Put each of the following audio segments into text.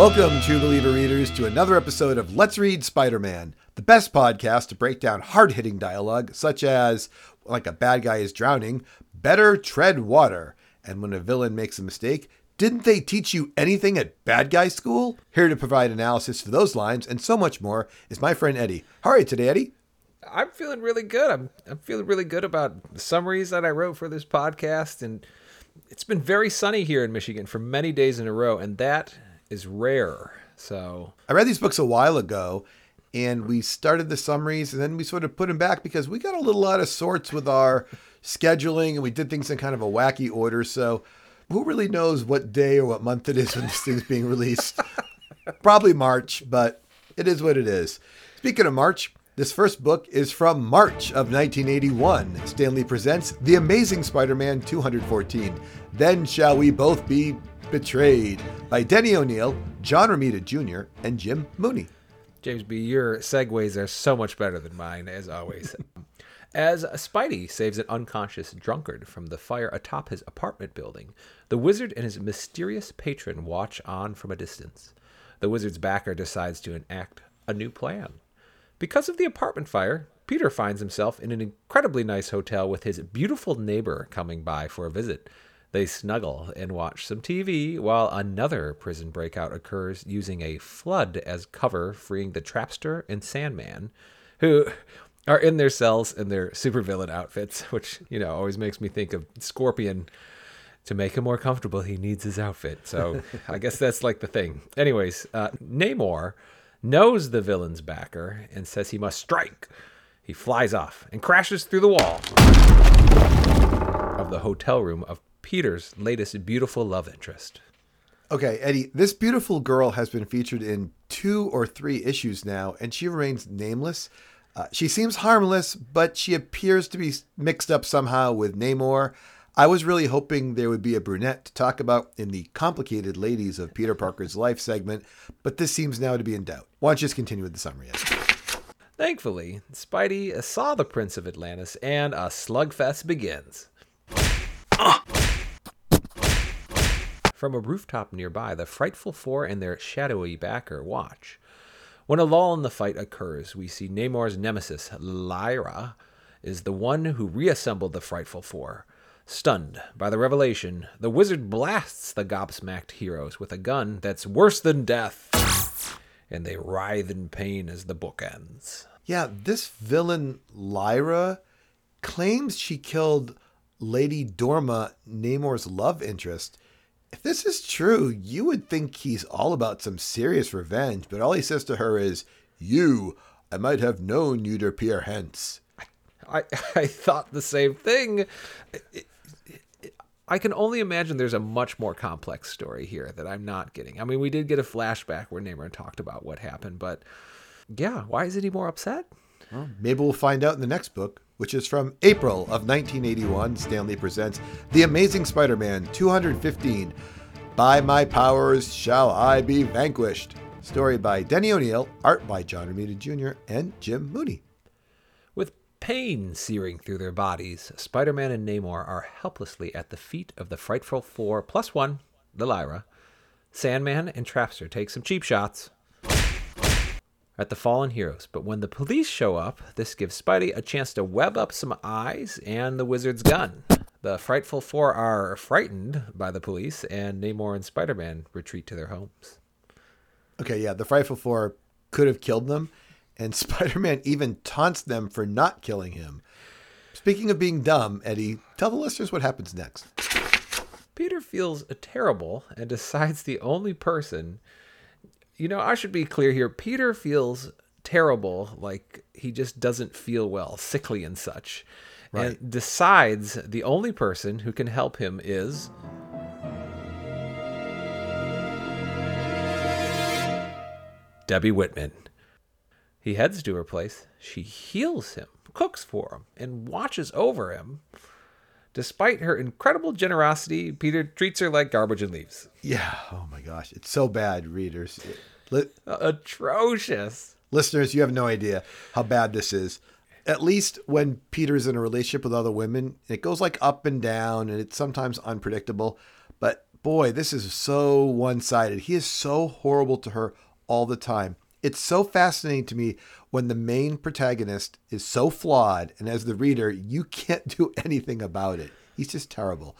Welcome, True Believer readers, to another episode of Let's Read Spider Man, the best podcast to break down hard hitting dialogue, such as, like a bad guy is drowning, better tread water, and when a villain makes a mistake, didn't they teach you anything at bad guy school? Here to provide analysis for those lines and so much more is my friend Eddie. How are you today, Eddie? I'm feeling really good. I'm I'm feeling really good about the summaries that I wrote for this podcast and it's been very sunny here in Michigan for many days in a row and that is rare. So I read these books a while ago and we started the summaries and then we sort of put them back because we got a little out of sorts with our scheduling and we did things in kind of a wacky order. So who really knows what day or what month it is when this thing's being released? Probably March, but it is what it is. Speaking of March, this first book is from March of 1981. Stan Lee presents The Amazing Spider Man 214. Then Shall We Both Be Betrayed by Denny O'Neil, John Romita Jr., and Jim Mooney. James B, your segues are so much better than mine, as always. As Spidey saves an unconscious drunkard from the fire atop his apartment building, the wizard and his mysterious patron watch on from a distance. The wizard's backer decides to enact a new plan. Because of the apartment fire, Peter finds himself in an incredibly nice hotel with his beautiful neighbor coming by for a visit. They snuggle and watch some TV while another prison breakout occurs using a flood as cover, freeing the Trapster and Sandman, who are in their cells in their supervillain outfits, which, you know, always makes me think of Scorpion. To make him more comfortable, he needs his outfit. So I guess that's like the thing. Anyways, uh, Namor knows the villain's backer and says he must strike. He flies off and crashes through the wall of the hotel room of Peter's latest beautiful love interest. Okay, Eddie, this beautiful girl has been featured in two or three issues now, and she remains nameless. Uh, she seems harmless, but she appears to be mixed up somehow with Namor. I was really hoping there would be a brunette to talk about in the complicated ladies of Peter Parker's life segment, but this seems now to be in doubt. Why don't you just continue with the summary? Eddie? Thankfully, Spidey saw the Prince of Atlantis, and a slugfest begins. From a rooftop nearby, the Frightful Four and their shadowy backer watch. When a lull in the fight occurs, we see Namor's nemesis, Llyra, is the one who reassembled the Frightful Four. Stunned by the revelation, the wizard blasts the gobsmacked heroes with a gun that's worse than death, and they writhe in pain as the book ends. Yeah, this villain, Llyra, claims she killed Lady Dorma, Namor's love interest. If this is true, you would think he's all about some serious revenge, but all he says to her is, You, I might have known you'd appear hence. I, I thought the same thing. It- it- I can only imagine there's a much more complex story here that I'm not getting. I mean, we did get a flashback where Namor talked about what happened, but yeah, why isn't he more upset? Maybe we'll find out in the next book, which is from April of 1981. Stan Lee presents The Amazing Spider Man 215 By My Powers Shall I Be Vanquished. Story by Denny O'Neil, art by John Romita Jr. and Jim Mooney. With pain searing through their bodies, Spider Man and Namor are helplessly at the feet of the Frightful Four plus one, the Llyra. Sandman and Trapster take some cheap shots at the fallen heroes, but when the police show up, this gives Spidey a chance to web up some eyes and the wizard's gun. The Frightful Four are frightened by the police, and Namor and Spider Man retreat to their homes. Okay, yeah, the Frightful Four could have killed them, and Spider Man even taunts them for not killing him. Speaking of being dumb, Eddie, tell the listeners what happens next. Peter feels terrible and decides the only person. You know, I should be clear here. Peter feels terrible, like he just doesn't feel well, sickly and such. And decides the only person who can help him is. Debbie Whitman. He heads to her place. She heals him, cooks for him, and watches over him. Despite her incredible generosity, Peter treats her like garbage and leaves. Yeah, oh my gosh, it's so bad, readers. It- li- Atrocious. listeners, you have no idea how bad this is. At least when Peter's in a relationship with other women, it goes like up and down and it's sometimes unpredictable. But boy, this is so one sided. He is so horrible to her all the time. It's so fascinating to me when the main protagonist is so flawed, and as the reader, you can't do anything about it. He's just terrible.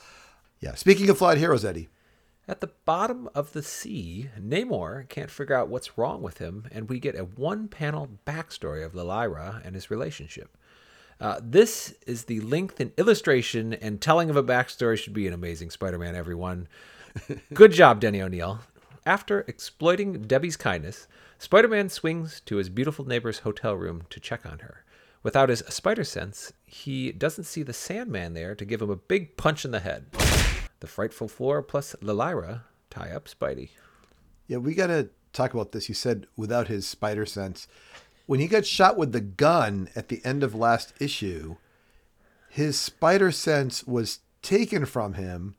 Yeah. Speaking of flawed heroes, Eddie. At the bottom of the sea, Namor can't figure out what's wrong with him, and we get a one panel backstory of Llyra and his relationship. Uh, this is the length and illustration and telling of a backstory should be an amazing Spider Man, everyone. Good job, Denny O'Neil. After exploiting Debbie's kindness, Spider Man swings to his beautiful neighbor's hotel room to check on her. Without his spider sense, he doesn't see the Sandman there to give him a big punch in the head. The frightful Four plus Llyra tie up Spidey. Yeah, we got to talk about this. You said without his spider sense. When he got shot with the gun at the end of last issue, his spider sense was taken from him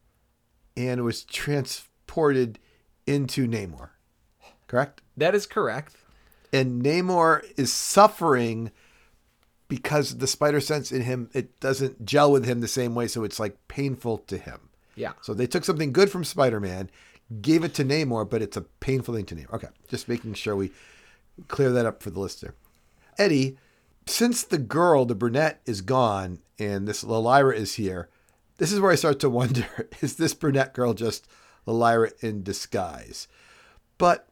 and was transported into Namor. Correct? That is correct. And Namor is suffering because the spider sense in him it doesn't gel with him the same way so it's like painful to him. Yeah. So they took something good from Spider-Man, gave it to Namor, but it's a painful thing to Namor. Okay, just making sure we clear that up for the listener. Eddie, since the girl, the brunette, is gone and this Llyra is here, this is where I start to wonder: is this brunette girl just Llyra in disguise? But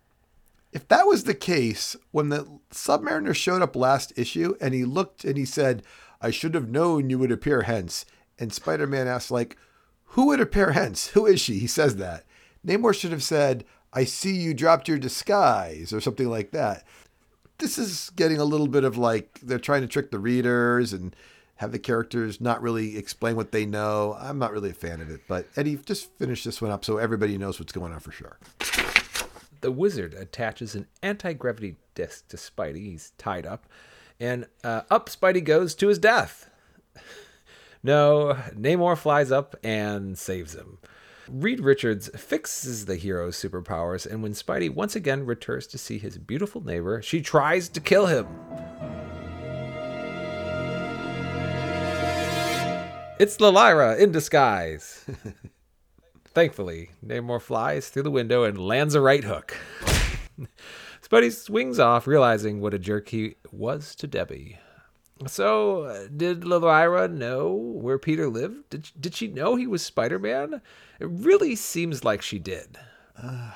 if that was the case, when the Submariner showed up last issue and he looked and he said, "I should have known you would appear hence," and Spider-Man asked, like who would appear hence? Who is she? He says that. Namor should have said, I see you dropped your disguise, or something like that. This is getting a little bit of like they're trying to trick the readers and have the characters not really explain what they know. I'm not really a fan of it, but Eddie, just finish this one up so everybody knows what's going on for sure. The wizard attaches an anti gravity disc to Spidey. He's tied up. And uh, up Spidey goes to his death. No, Namor flies up and saves him. Reed Richards fixes the hero's superpowers, and when Spidey once again returns to see his beautiful neighbor, she tries to kill him. It's Llyra in disguise. Thankfully, Namor flies through the window and lands a right hook. Spidey swings off, realizing what a jerk he was to Debbie. So, uh, did Llyra know where Peter lived? Did, did she know he was Spider Man? It really seems like she did. Uh,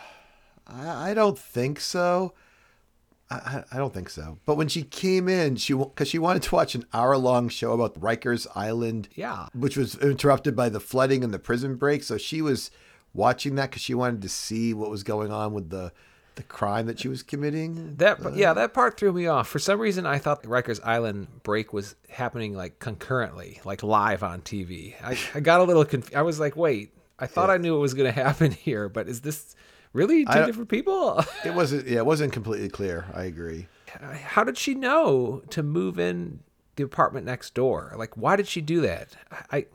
I, I don't think so. I, I don't think so. But when she came in, she because she wanted to watch an hour long show about Rikers Island, yeah, which was interrupted by the flooding and the prison break. So she was watching that because she wanted to see what was going on with the the crime that she was committing. That uh, yeah, that part threw me off. For some reason, I thought the Rikers Island break was happening like concurrently, like live on TV. I, I got a little confused. I was like, wait, I thought yeah. I knew what was going to happen here, but is this really two different people? it wasn't. Yeah, it wasn't completely clear. I agree. How did she know to move in the apartment next door? Like, why did she do that? I.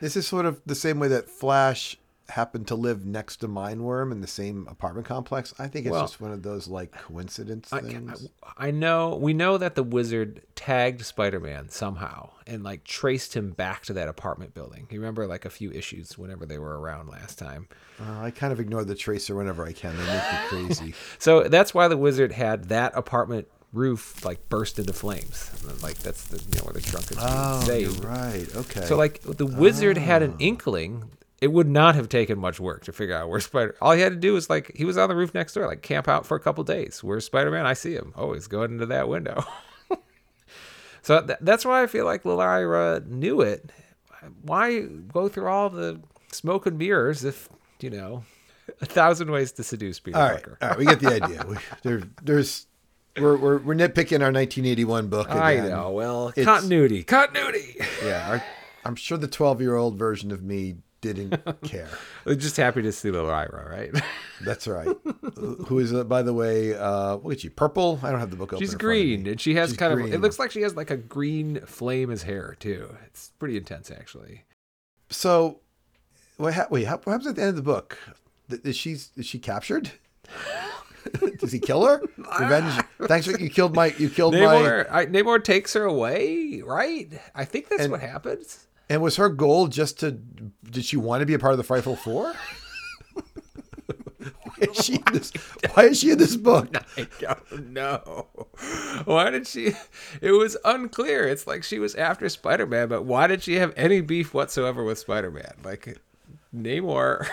This is sort of the same way that Flash happened to live next to Mindworm in the same apartment complex. I think it's well, just one of those like coincidence things. I, I, know we know that the wizard tagged Spider-Man somehow and like traced him back to that apartment building. You remember like a few issues whenever they were around last time. Uh, I kind of ignore the tracer whenever I can. They make me crazy. so that's why the wizard had that apartment roof like burst into flames. Like that's the you know where the drunken oh, saved. right. Okay. So like the wizard oh. had an oh. inkling it would not have taken much work to figure out where Spider. All he had to do was like he was on the roof next door, like camp out for a couple days. Where's Spider Man? I see him. Oh, he's going into that window. so th- that's why I feel like Llyra knew it. Why go through all the smoke and mirrors if you know a thousand ways to seduce Peter all Parker? All right, we get the idea. we, there, there's we're, we're, we're nitpicking our 1981 book. Again. I know. Well, it's, continuity, continuity. Yeah, our, I'm sure the 12 year old version of me didn't care. Just happy to see Llyra, right? That's right. Who is, uh, by the way, uh, what is she? Purple? I don't have the book open. She's green, and she has She's kind green. of. It looks like she has like a green flame as hair too. It's pretty intense, actually. So, wait, wait, what happens at the end of the book? Is she is she captured? Does he kill her? Revenge. Thanks for you killed my you killed Namor, my. I, Namor takes her away, right? I think that's and, what happens. And was her goal just to? Did she want to be a part of the Frightful Four? Why is she in this? Why is she in this book? I don't know. Why did she? It was unclear. It's like she was after Spider Man, but why did she have any beef whatsoever with Spider Man? Like, Namor.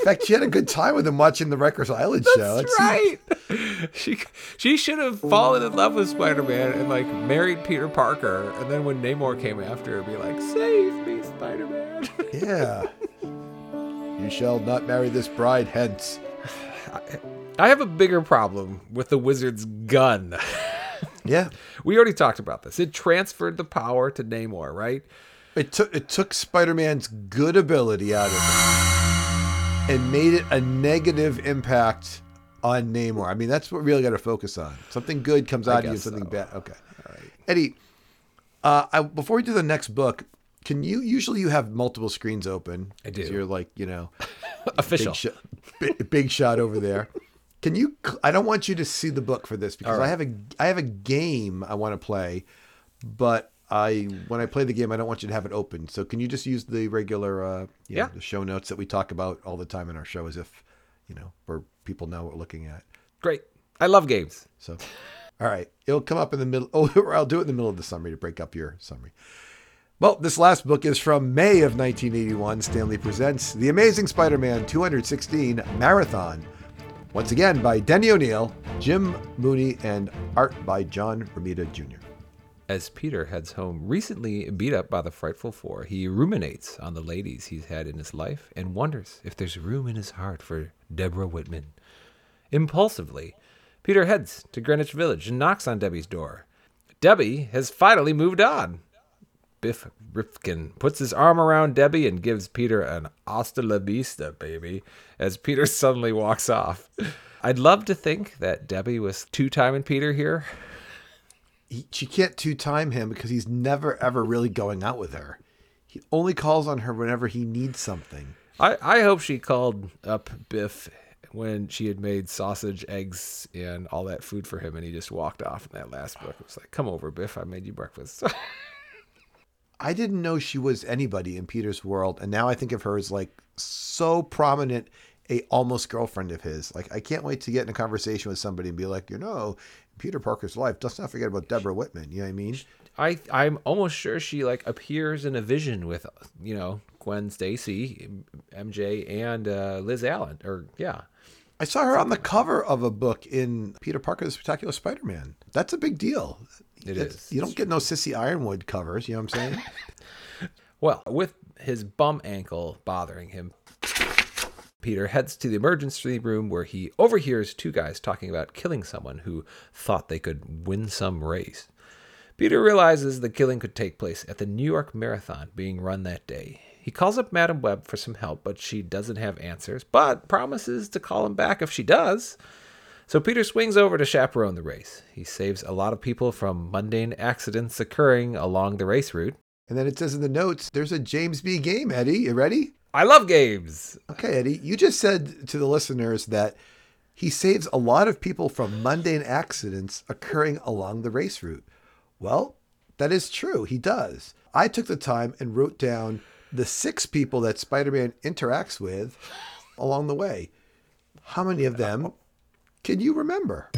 In fact, she had a good time with him watching the Rikers Island show. That's right. She she should have fallen in love with Spider Man and like married Peter Parker, and then when Namor came after her, be like, "Save me, Spider Man." Yeah. You shall not marry this bride hence. I have a bigger problem with the wizard's gun. Yeah. we already talked about this. It transferred the power to Namor, right? It took it took Spider-Man's good ability out of him and made it a negative impact on Namor. I mean, that's what we really got to focus on. Something good comes out of you, something so. bad. Okay. All right. Eddie, uh, I, before we do the next book, can you usually you have multiple screens open? I do. You're like, you know, Official. big shot, big, big shot over there. Can you? I don't want you to see the book for this because right. I have a I have a game I want to play, but I when I play the game I don't want you to have it open. So can you just use the regular uh, know, Yeah. the show notes that we talk about all the time in our show as if you know where people know what we're looking at. Great. I love games. So, all right, it'll come up in the middle. Oh, or I'll do it in the middle of the summary to break up your summary. Well, this last book is from May of 1981. Stan Lee presents The Amazing Spider-Man 216 Marathon. Once again by Denny O'Neil, Jim Mooney, and art by John Romita Jr. As Peter heads home, recently beat up by the Frightful Four, he ruminates on the ladies he's had in his life and wonders if there's room in his heart for Deborah Whitman. Impulsively, Peter heads to Greenwich Village and knocks on Debbie's door. Debbie has finally moved on. Biff Rifkin puts his arm around Debbie and gives Peter an hasta la vista, baby, as Peter suddenly walks off. I'd love to think that Debbie was two timing Peter here. He, she can't two-time him because he's never ever really going out with her. He only calls on her whenever he needs something. I, I hope she called up Biff when she had made sausage, eggs, and all that food for him, and he just walked off in that last book. It was like, come over, Biff, I made you breakfast. I didn't know she was anybody in Peter's world, and now I think of her as like so prominent, a almost girlfriend of his. Like I can't wait to get in a conversation with somebody and be like, you know, Peter Parker's life. Let's not forget about Deborah Whitman. You know what I mean? I I'm almost sure she like appears in a vision with you know Gwen Stacy, MJ, and uh, Liz Allen. Or yeah, I saw her on the cover of a book in Peter Parker's Spectacular Spider-Man. That's a big deal. It is. You don't get no Cissy Ironwood covers. You know what I'm saying? Well, with his bum ankle bothering him, Peter heads to the emergency room where he overhears two guys talking about killing someone who thought they could win some race. Peter realizes the killing could take place at the New York Marathon being run that day. He calls up Madam Web for some help, but she doesn't have answers, but promises to call him back if she does. So Peter swings over to chaperone the race. He saves a lot of people from mundane accidents occurring along the race route. and then it says in the notes, there's a James B. game. Eddie, you ready? I love games. Okay, Eddie, you just said to the listeners that he saves a lot of people from mundane accidents occurring along the race route. Well, that is true. He does. I took the time and wrote down the six people that Spider Man interacts with along the way. How many of them can you remember?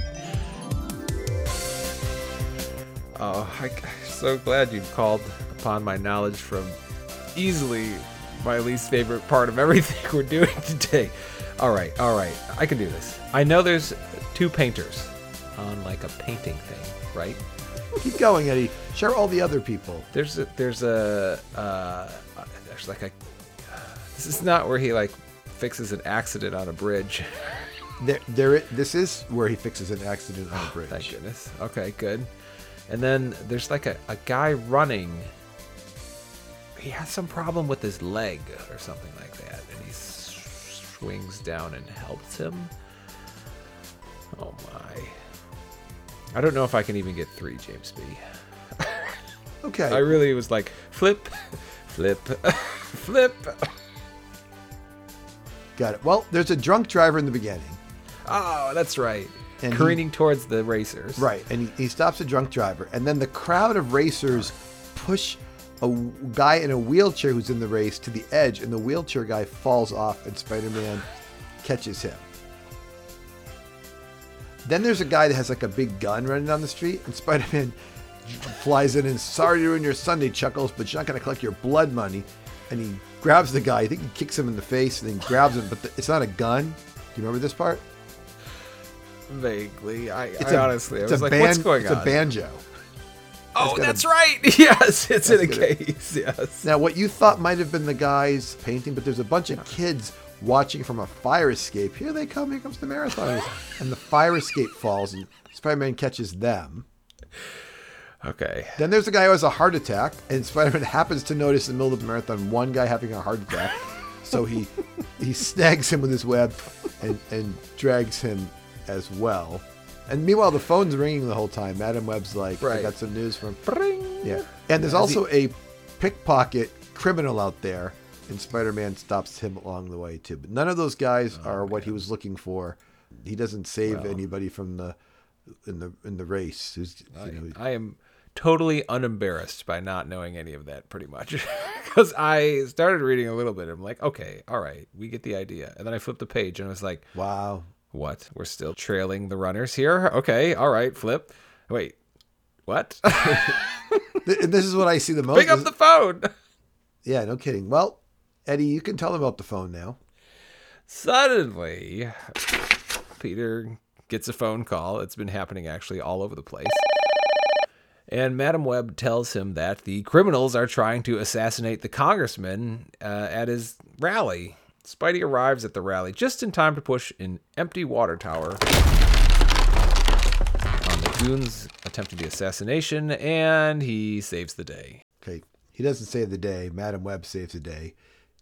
Oh, I, am so glad you called upon my knowledge from easily my least favorite part of everything we're doing today. All right, all right, I can do this. I know there's two painters on like a painting thing, right? Keep going, Eddie. Share all the other people. There's a, there's a uh, there's like a this is not where he like fixes an accident on a bridge. There, there. This is where he fixes an accident on a bridge. Thank goodness. Okay, good. And then there's like a, a guy running. He has some problem with his leg or something like that, and he swings down and helps him. Oh my. I don't know if I can even get three, James B. Okay. I really was like, flip, flip, flip. Got it. Well, there's a drunk driver in the beginning. Oh, that's right. And he- Careening towards the racers. Right. And he, he stops a drunk driver. And then the crowd of racers push a guy in a wheelchair who's in the race to the edge. And the wheelchair guy falls off. And Spider Man catches him. Then there's a guy that has like a big gun running down the street, and Spider Man flies in and sorry to ruin your Sunday, Chuckles, but you're not going to collect your blood money. And he grabs the guy. I think he kicks him in the face and then grabs him, but the, it's not a gun. Do you remember this part? Vaguely, I, It's I a, honestly, I was a like, ban- what's going it's on? a banjo. Oh, got a- that's right. Yes, it's in a a- case. Yes. Now, what you thought might have been the guy's painting, but there's a bunch of kids watching from a fire escape. Here they come. Here comes the marathoners. and the fire escape falls, and Spider-Man catches them. Okay. Then there's a guy who has a heart attack, and Spider-Man happens to notice in the middle of the marathon one guy having a heart attack. So he he snags him with his web and, and drags him as well. And meanwhile, the phone's ringing the whole time. Madam Web's like, I got some news from Bring. yeah. And there's also a pickpocket criminal out there, and Spider Man stops him along the way, too. But none of those guys oh, are what he was looking for. He doesn't save anybody from the in the in the race. You know, I am totally unembarrassed by not knowing any of that pretty much because i started reading a little bit i'm like okay all right we get the idea and then i flipped the page and i was like wow. What we're still trailing the runners here okay all right flip wait what and this is what I see the most. pick up the phone yeah, no kidding. Well, Eddie, you can tell them about the phone now. suddenly peter gets a phone call it's been happening actually all over the place and Madam Web tells him that the criminals are trying to assassinate the congressman uh, at his rally. Spidey arrives at the rally just in time to push an empty water tower on the goons attempting the assassination, and he saves the day. Okay. He doesn't save the day. Madam Web saves the day.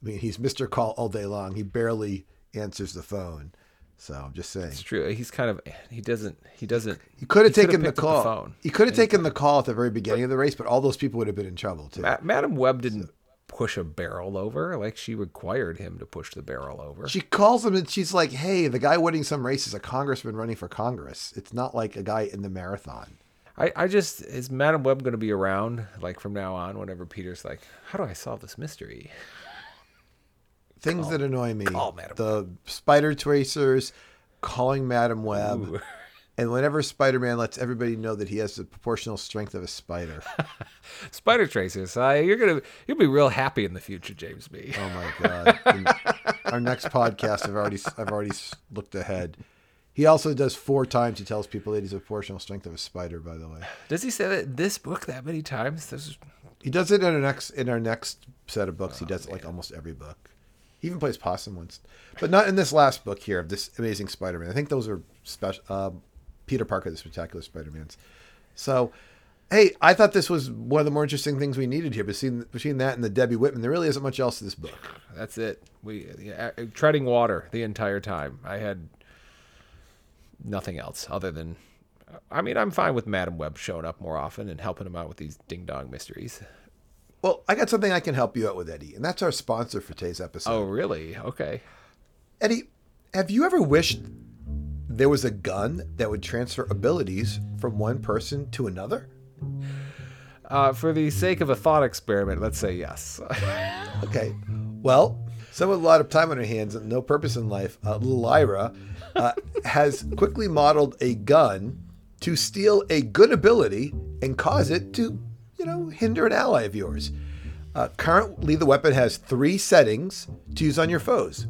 I mean, he's Mr. Call all day long. He barely answers the phone. So I'm just saying. It's true. He's kind of he doesn't he doesn't. He could have taken the call. phone. He could have taken the call at the very beginning of the race, but all those people would have been in trouble too. Ma- Madam Web didn't push a barrel over like she required him to push the barrel over. She calls him and she's like, "Hey, the guy winning some race is a congressman running for Congress. It's not like a guy in the marathon." I, I just is Madam Web going to be around like from now on whenever Peter's like, how do I solve this mystery? Things that annoy me: call Madam the spider tracers calling Madam Web. and whenever Spider-Man lets everybody know that he has the proportional strength of a spider. Spider tracers. Uh, you're gonna you'll be real happy in the future, James B. Oh my god! Our next podcast, I've already I've already looked ahead. He also does four times. He tells people that he's a proportional strength of a spider. By the way. Does he say that this book that many times? This He does it in our next in our next set of books. Oh, he does it like almost every book. He even plays possum once, but not in this last book here of this Amazing Spider-Man. I think those are special. Uh, Peter Parker, the Spectacular Spider-Man's. So, hey, I thought this was one of the more interesting things we needed here. Between between that and the Debbie Whitman, there really isn't much else to this book. that's it. We yeah, uh, treading water the entire time. I had nothing else other than. I mean, I'm fine with Madam Web showing up more often and helping him out with these ding dong mysteries. Well, I got something I can help you out with, Eddie, and that's our sponsor for today's episode. Oh, really? Okay. Eddie, have you ever wished there was a gun that would transfer abilities from one person to another? Uh, for the sake of a thought experiment, let's say yes. Okay. Well, someone with a lot of time on her hands and no purpose in life, uh, Llyra, uh, has quickly modeled a gun to steal a good ability and cause it to, you know, hinder an ally of yours. Uh, currently, the weapon has three settings to use on your foes.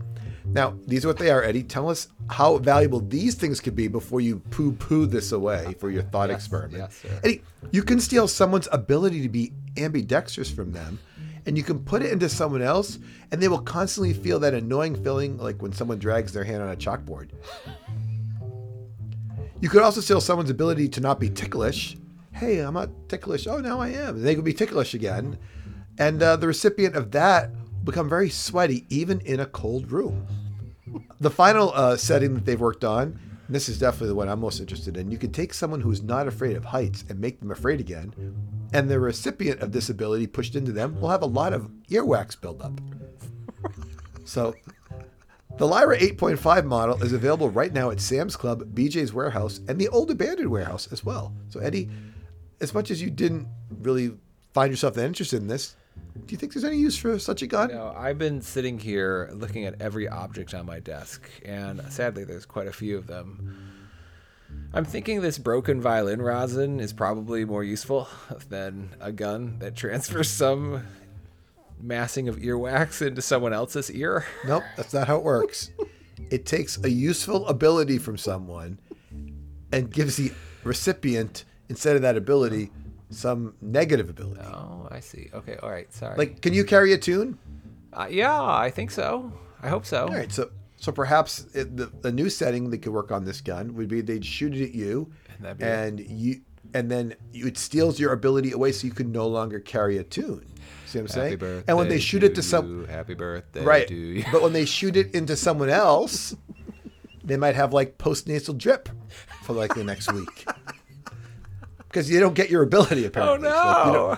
Now, these are what they are, Eddie. Tell us how valuable these things could be before you poo poo this away for your thought experiment. yes. Eddie, you can steal someone's ability to be ambidextrous from them, and you can put it into someone else, and they will constantly feel that annoying feeling like when someone drags their hand on a chalkboard. You could also steal someone's ability to not be ticklish. Hey, I'm not ticklish. Oh, now I am. And they could be ticklish again. And uh, the recipient of that become very sweaty, even in a cold room. The final uh, setting that they've worked on, and this is definitely the one I'm most interested in. You could take someone who's not afraid of heights and make them afraid again, and the recipient of this ability pushed into them will have a lot of earwax buildup. So, the Llyra 8.5 model is available right now at Sam's Club, BJ's Warehouse, and the old abandoned warehouse as well. So, Eddie, as much as you didn't really find yourself that interested in this, Do you think there's any use for such a gun? You know, I've been sitting here looking at every object on my desk, and sadly, there's quite a few of them. I'm thinking this broken violin rosin is probably more useful than a gun that transfers some massing of earwax into someone else's ear. Nope, that's not how it works. it takes a useful ability from someone and gives the recipient, instead of that ability, some negative ability. Oh, I see. Okay, all right. Sorry. Like, can you carry a tune? uh, yeah, I think so. I hope so. All right, so so perhaps it, the the new setting they could work on this gun would be they'd shoot it at you, And and you and then you, it steals your ability away, so you can no longer carry a tune. See what I'm Happy saying? birthday and when they shoot it to some Happy birthday right, but when they shoot it into someone else, they might have like postnasal drip for like the next week. Because you don't get your ability Oh apparently. You no!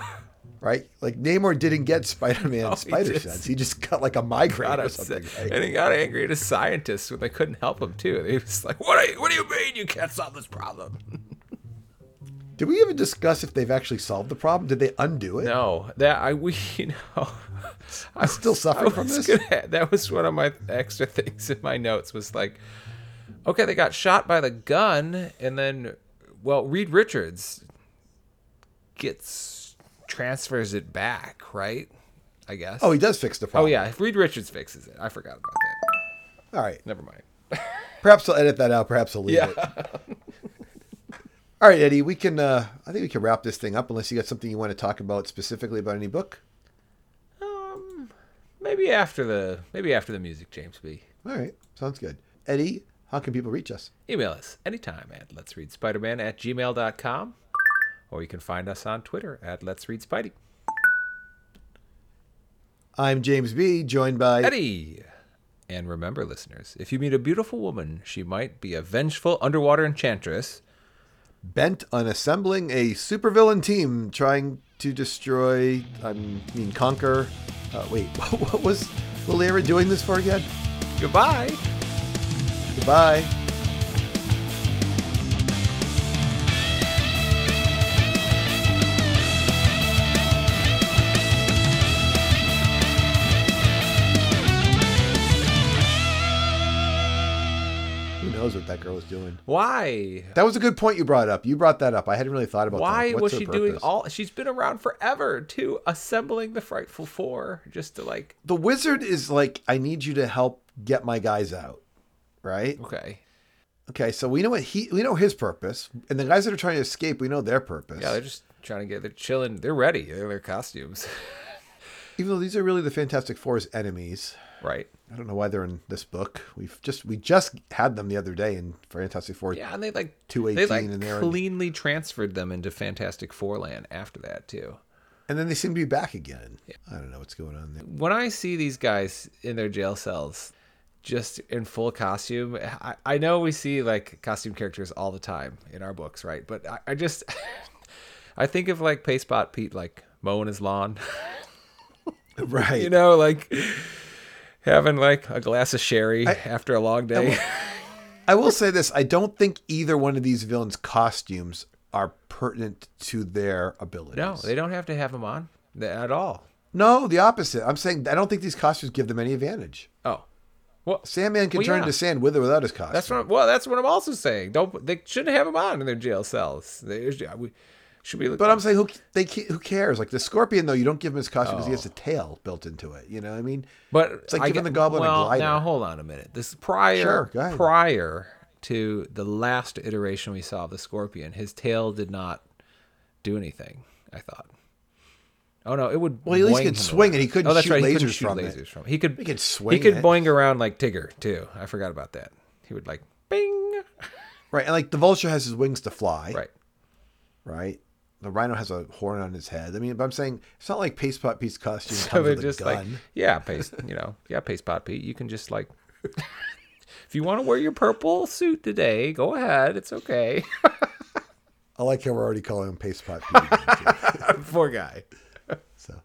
right? Like Namor didn't get Spider-Man oh, he spider just- sense. He just got like a migraine got or something. right? And he got angry at his scientists when they couldn't help him too. He was like, "What? Are you, what do you mean you can't solve this problem?" Did we even discuss if they've actually solved the problem? Did they undo it? No, that I we you know. I still suffering from this? gonna- that was one of my extra things in my notes. Was like, okay, they got shot by the gun, and then, well, Reed Richards gets transfers it back, right? I guess. Oh, he does fix the problem. Oh yeah, Reed Richards fixes it, I forgot about that. All right. Never mind. Perhaps I'll edit that out. Perhaps I'll leave Yeah. it. All right, Eddie. We can. Uh, I think we can wrap this thing up. Unless you got something you want to talk about specifically about any book. Um, maybe after the maybe after the music, James B. All right. Sounds good. Eddie, how can people reach us? Email us anytime at let's read Spider-Man at gmail.com or you can find us on Twitter at let's read Spidey. I'm James B. Joined by Eddie. And remember, listeners, if you meet a beautiful woman, she might be a vengeful underwater enchantress. bent on assembling a supervillain team trying to destroy. I mean, conquer. Uh, wait, what was Valera doing this for again? Goodbye. Goodbye. Who knows what that girl is doing? Why? That was a good point you brought up. You brought that up. I hadn't really thought about Why. Was she doing all? She's been around forever, too, assembling the Frightful Four just to like. The wizard is like, I need you to help get my guys out, right? Okay. Okay, so we know what he, we know his purpose, and the guys that are trying to escape, we know their purpose. Yeah, they're just trying to get. They're chilling. They're ready. They're their costumes. Even though these are really the Fantastic Four's enemies, right. I don't know why they're in this book. We've just we just had them the other day in Fantastic Four. Yeah, and they like 218 they like and they're in- cleanly transferred them into Fantastic Four land after that too. and then they seem to be back again. I don't know what's going on there. When I see these guys in their jail cells, just in full costume, I, I know we see like costume characters all the time in our books, right? But I, I just I think of like Paste Pot Pete like mowing his lawn, Right. you know, like having like a glass of sherry after a long day. I will say this: I don't think either one of these villains' costumes are pertinent to their abilities. no, they don't have to have them on at all. No, the opposite. I'm saying I don't think these costumes give them any advantage. Oh, well, Sandman can Well, turn yeah. into sand with or without his costume. That's what. I'm, well, that's what I'm also saying. Don't they shouldn't have him on in their jail cells? They we should be. But I'm saying who they who cares? Like the scorpion, though, you don't give him his costume because he has oh. a tail built into it. You know, what I mean, But It's like I giving get- the goblin a well, glider. Now hold on a minute. This prior Sure, prior to the last iteration we saw of the scorpion, his tail did not do anything. I thought. Oh no, it would. Well, he at least he could swing it. He couldn't oh, that's shoot right. He couldn't lasers shoot from it. lasers from. He could. He could swing He could it. boing around like Tigger too. I forgot about that. He would like bing. right? And like the vulture has his wings to fly, Right. right? The rhino has a horn on his head. I mean, but I'm saying it's not like Paste Pot Pete's costume So comes they're a just gun. like, yeah, paste, you know, yeah, paste pot Pete. You can just like, if you want to wear your purple suit today, go ahead. It's okay. I like how we're already calling him Paste Pot Pete. Poor guy. So,